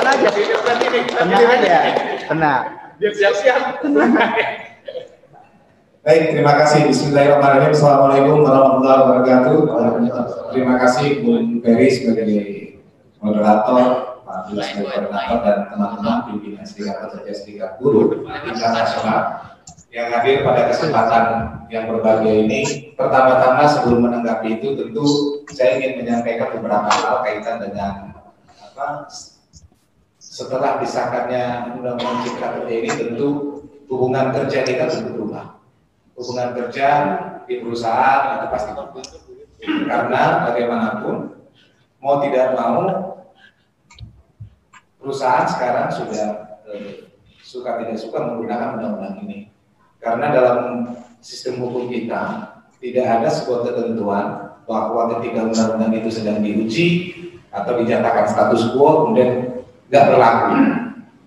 Tenang aja. Tenang aja. Tenang. Biar siap-siap. Baik, terima kasih. Bismillahirrahmanirrahim. Assalamualaikum warahmatullahi wabarakatuh. Terima kasih Bung Ferry sebagai moderator, Pak sebagai koordinator, dan teman-teman pimpinan Serikat Pekerja Serikat Buruh tingkat nasional yang hadir pada kesempatan yang berbahagia ini. Pertama-tama sebelum menanggapi itu tentu saya ingin menyampaikan beberapa hal kaitan dengan apa setelah disahkannya Undang-Undang Cipta Kerja ini tentu hubungan kerja kita tentu berubah. Hubungan kerja di perusahaan itu pasti berubah. Karena bagaimanapun mau tidak mau perusahaan sekarang sudah eh, suka tidak suka menggunakan undang-undang ini karena dalam sistem hukum kita tidak ada sebuah ketentuan bahwa ketika undang-undang itu sedang diuji atau dinyatakan status quo kemudian nggak berlaku.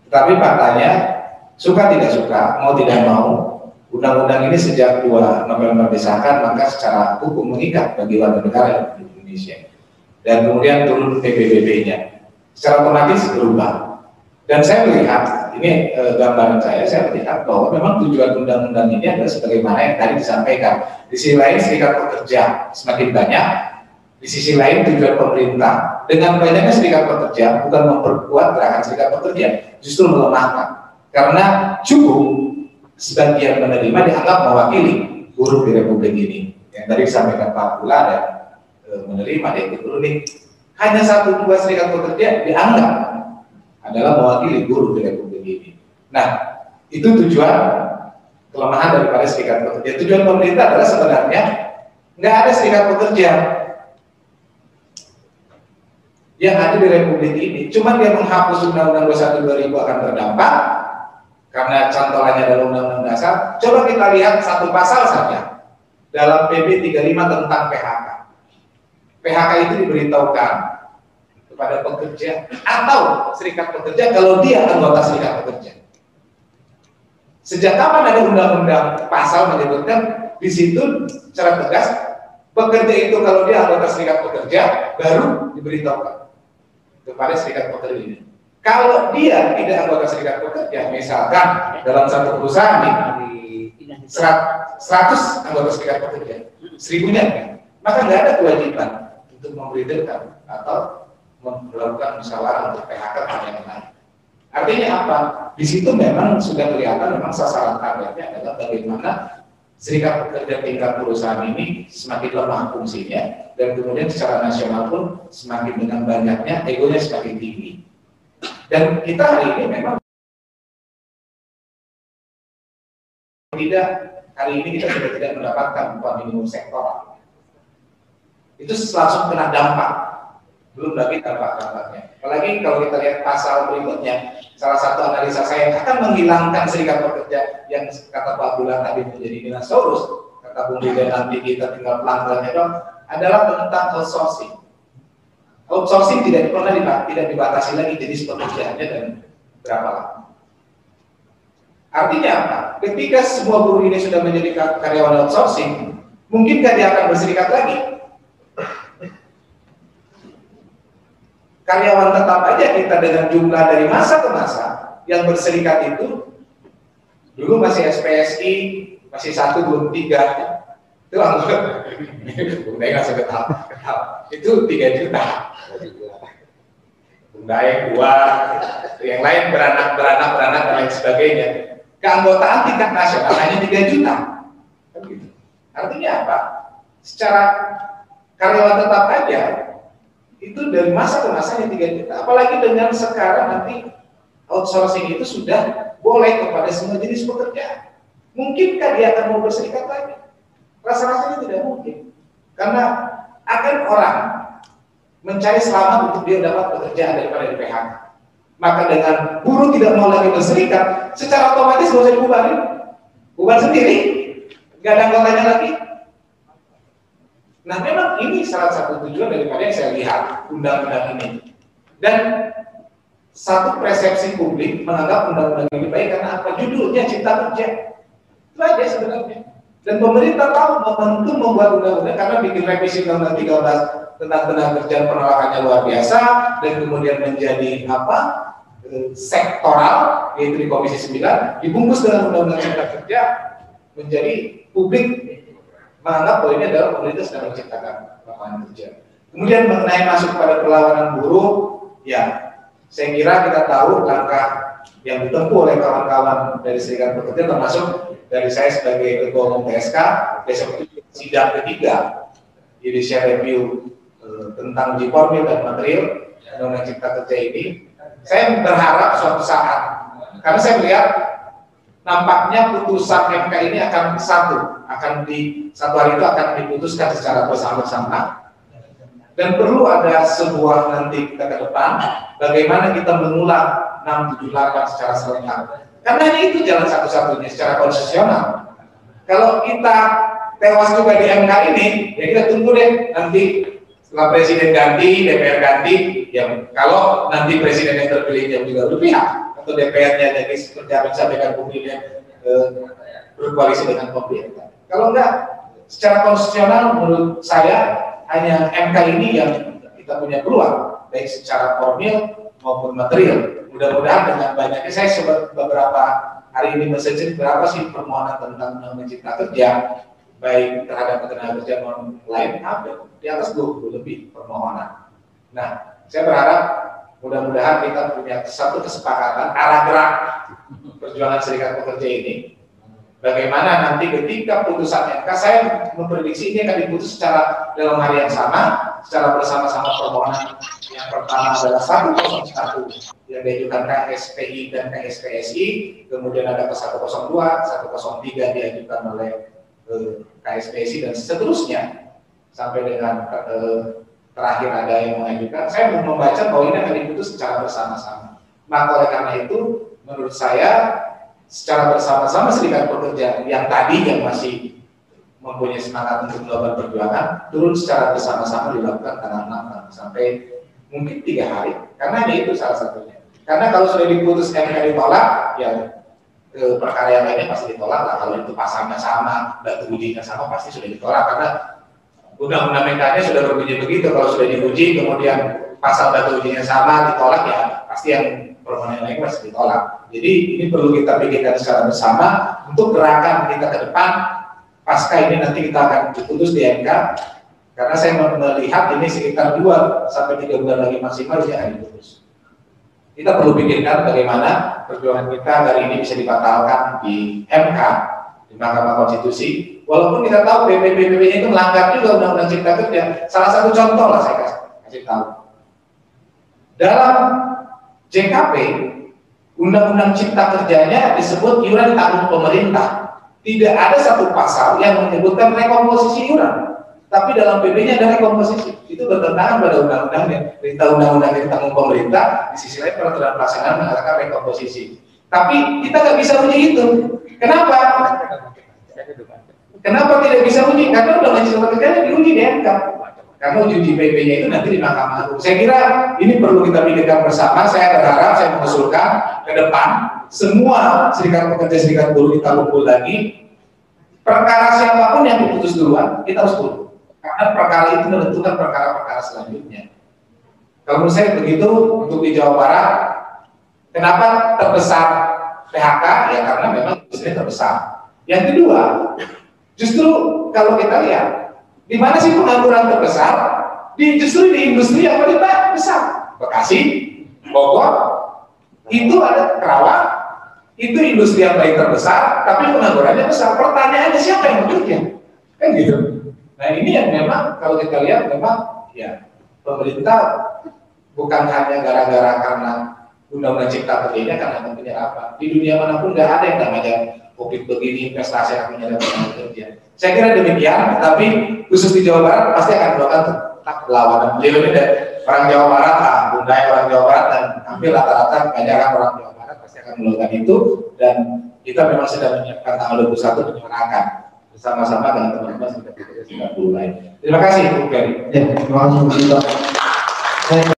Tapi faktanya suka tidak suka, mau tidak mau, undang-undang ini sejak 2 November disahkan maka secara hukum mengikat bagi warga negara di Indonesia. Dan kemudian turun PBBB-nya. Secara otomatis berubah. Dan saya melihat ini e, gambaran saya, saya melihat bahwa memang tujuan undang-undang ini adalah sebagaimana yang tadi disampaikan. Di sisi lain serikat pekerja semakin banyak, di sisi lain tujuan pemerintah dengan banyaknya serikat pekerja bukan memperkuat gerakan serikat pekerja, justru melemahkan. Karena cukup sebagian menerima dianggap mewakili buruh di Republik ini. Yang tadi disampaikan Pak Pula dan e, menerima dan nih hanya satu dua serikat pekerja dianggap adalah mewakili buruh di Republik ini. Nah, itu tujuan kelemahan daripada serikat pekerja. Tujuan pemerintah adalah sebenarnya nggak ada serikat pekerja yang ada di Republik ini. Cuma dia menghapus Undang-Undang 21 2000 akan terdampak karena cantolannya dalam Undang-Undang Dasar. Coba kita lihat satu pasal saja dalam PP 35 tentang PHK. PHK itu diberitahukan kepada pekerja atau serikat pekerja kalau dia anggota serikat pekerja. Sejak kapan ada undang-undang pasal menyebutkan di situ secara tegas pekerja itu kalau dia anggota serikat pekerja baru diberitahukan kepada serikat pekerja. Kalau dia tidak anggota serikat pekerja, misalkan dalam satu perusahaan nih, 100 anggota serikat pekerja, seribunya, maka nggak ada kewajiban untuk memberitahukan atau melakukan musyawarah untuk PHK dan yang lain. Artinya apa? Di situ memang sudah kelihatan memang sasaran targetnya adalah bagaimana serikat pekerja tingkat perusahaan ini semakin lemah fungsinya dan kemudian secara nasional pun semakin dengan banyaknya egonya semakin tinggi. Dan kita hari ini memang tidak hari ini kita sudah tidak mendapatkan upah minimum sektoral. Itu langsung kena dampak belum lagi dampak-dampaknya. Apalagi kalau kita lihat pasal berikutnya, salah satu analisa saya akan menghilangkan serikat pekerja yang kata Pak Bulan tadi menjadi dinosaurus, kata Bung Dida nanti kita tinggal pelan-pelannya dong, adalah tentang outsourcing. Outsourcing tidak pernah tidak dibatasi lagi jenis pekerjaannya dan berapa lama. Artinya apa? Ketika semua buruh ini sudah menjadi karyawan outsourcing, mungkinkah dia akan berserikat lagi? Karyawan tetap aja kita dengan jumlah dari masa ke masa yang berserikat itu dulu masih SPSI masih satu dua tiga. Itu anggota bunda nggak seketal itu tiga juta. Bunda yang dua. Yang lain beranak beranak beranak dan lain sebagainya. Keanggotaan tingkat nasional hanya tiga juta. Artinya apa? Secara karyawan tetap aja itu dari masa ke masa yang tiga juta. Apalagi dengan sekarang nanti outsourcing itu sudah boleh kepada semua jenis pekerjaan. Mungkinkah dia akan mau berserikat lagi? Rasa-rasanya tidak mungkin. Karena akan orang mencari selamat untuk dia dapat pekerjaan daripada di PHK. Maka dengan buruh tidak mau lagi berserikat, secara otomatis nggak usah dibubarin. Bubar sendiri, nggak ada anggotanya lagi, Nah memang ini salah satu tujuan daripada yang saya lihat undang-undang ini. Dan satu persepsi publik menganggap undang-undang ini baik karena apa? Judulnya Cipta Kerja. Itu aja sebenarnya. Dan pemerintah tahu momentum membuat undang-undang karena bikin revisi undang-undang 13 tentang tenaga kerja penolakannya luar biasa dan kemudian menjadi apa sektoral yaitu di Komisi 9 dibungkus dengan Undang-Undang Cipta Kerja menjadi publik menganggap bahwa ini adalah pemerintah sedang menciptakan lapangan kerja. Kemudian mengenai masuk pada perlawanan buruh, ya saya kira kita tahu langkah yang ditempuh oleh kawan-kawan dari Serikat Pekerja termasuk dari saya sebagai ketua umum PSK besok itu sidang ketiga judicial review eh, tentang uji formil dan material undang-undang cipta kerja ini saya berharap suatu saat karena saya melihat nampaknya putusan MK ini akan satu akan di satu hari itu akan diputuskan secara bersama-sama. Dan perlu ada sebuah nanti kita ke depan bagaimana kita mengulang 678 secara serentak. Karena ini itu jalan satu-satunya secara konstitusional. Kalau kita tewas juga di MK ini ya kita tunggu deh nanti setelah presiden ganti DPR ganti ya kalau nanti presiden yang terpilih yang juga berpihak atau DPR-nya seperti apa disampaikan publiknya eh, berkoalisi dengan pemerintah kalau enggak secara konstitusional menurut saya hanya MK ini yang kita punya peluang baik secara formil maupun material. Mudah-mudahan dengan banyaknya saya sempat beberapa hari ini mesearch berapa sih permohonan tentang undang cipta kerja baik terhadap tenaga kerja non lain ada di atas 20 lebih permohonan. Nah, saya berharap mudah-mudahan kita punya satu kesepakatan arah gerak perjuangan serikat pekerja ini. Bagaimana nanti ketika putusan MK, saya memprediksi ini akan diputus secara dalam hari yang sama, secara bersama-sama permohonan yang pertama adalah 101 yang diajukan KSPI dan KSPSI, kemudian ada ke 102, 103 diajukan oleh eh, KSPSI dan seterusnya sampai dengan eh, terakhir ada yang mengajukan. Saya membaca bahwa ini akan diputus secara bersama-sama. Maka oleh karena itu, menurut saya secara bersama-sama serikat pekerja yang tadi yang masih mempunyai semangat untuk melakukan perjuangan turun secara bersama-sama dilakukan tanggal 6 sampai mungkin tiga hari karena ini itu salah satunya karena kalau sudah diputus MK ditolak ya perkara yang lainnya pasti ditolak lah kalau itu pasangnya sama batu ujinya sama pasti sudah ditolak karena undang-undang MK-nya sudah berbunyi begitu kalau sudah diuji kemudian pasal batu ujinya sama ditolak ya pasti yang permohonan lain pasti ditolak. Jadi ini perlu kita pikirkan secara bersama untuk gerakan kita ke depan pasca ini nanti kita akan diputus di MK karena saya melihat ini sekitar 2 sampai 3 bulan lagi maksimal dia akan diputus. Kita perlu pikirkan bagaimana perjuangan kita hari ini bisa dibatalkan di MK di Mahkamah Konstitusi walaupun kita tahu BPPB-nya itu melanggar juga Undang-Undang Cipta Kerja. Salah satu contoh lah saya kasih, tahu. Dalam JKP, Undang-Undang Cipta Kerjanya disebut iuran tanggung pemerintah. Tidak ada satu pasal yang menyebutkan rekomposisi iuran. Tapi dalam PP-nya ada rekomposisi. Itu bertentangan pada undang-undangnya. Perintah undang-undang yang tanggung pemerintah, di sisi lain peraturan pelaksanaan mengatakan rekomposisi. Tapi kita nggak bisa uji itu. Kenapa? Kenapa tidak bisa uji? Karena undang-undang cipta kerjanya diuji di MK. Karena uji PP-nya itu nanti di Mahkamah Agung. Saya kira ini perlu kita pikirkan bersama. Saya berharap, saya mengusulkan ke depan semua serikat pekerja serikat buruh kita kumpul lagi. Perkara siapa pun yang diputus duluan, kita harus tunggu. Karena perkara itu menentukan perkara-perkara selanjutnya. Kalau menurut saya begitu untuk di Jawa Barat, kenapa terbesar PHK? Ya karena memang industri terbesar. Yang kedua, justru kalau kita lihat di mana sih pengangguran terbesar? Di justru di industri yang paling besar. Bekasi, Bogor, itu ada Kerawang, itu industri yang paling terbesar, tapi penganggurannya besar. Pertanyaannya siapa yang bekerja? Kan gitu. Nah ini yang memang kalau kita lihat memang ya pemerintah bukan hanya gara-gara karena undang-undang cipta kerja karena tentunya apa. Di dunia mana pun nggak ada yang namanya COVID begini investasi akan menyerang kerja. Saya kira demikian, tapi khusus di Jawa Barat pasti akan melakukan tetap perlawanan. Beliau ini dari orang Jawa Barat, ah, Bunda orang Jawa Barat dan hampir rata-rata kebanyakan orang Jawa Barat pasti akan melakukan itu dan kita memang sedang menyiapkan tanggal 21 menyuarakan bersama-sama dengan teman-teman sudah kita sudah mulai. Terima kasih, Bu Ferry. Ya, terima kasih Bu Saya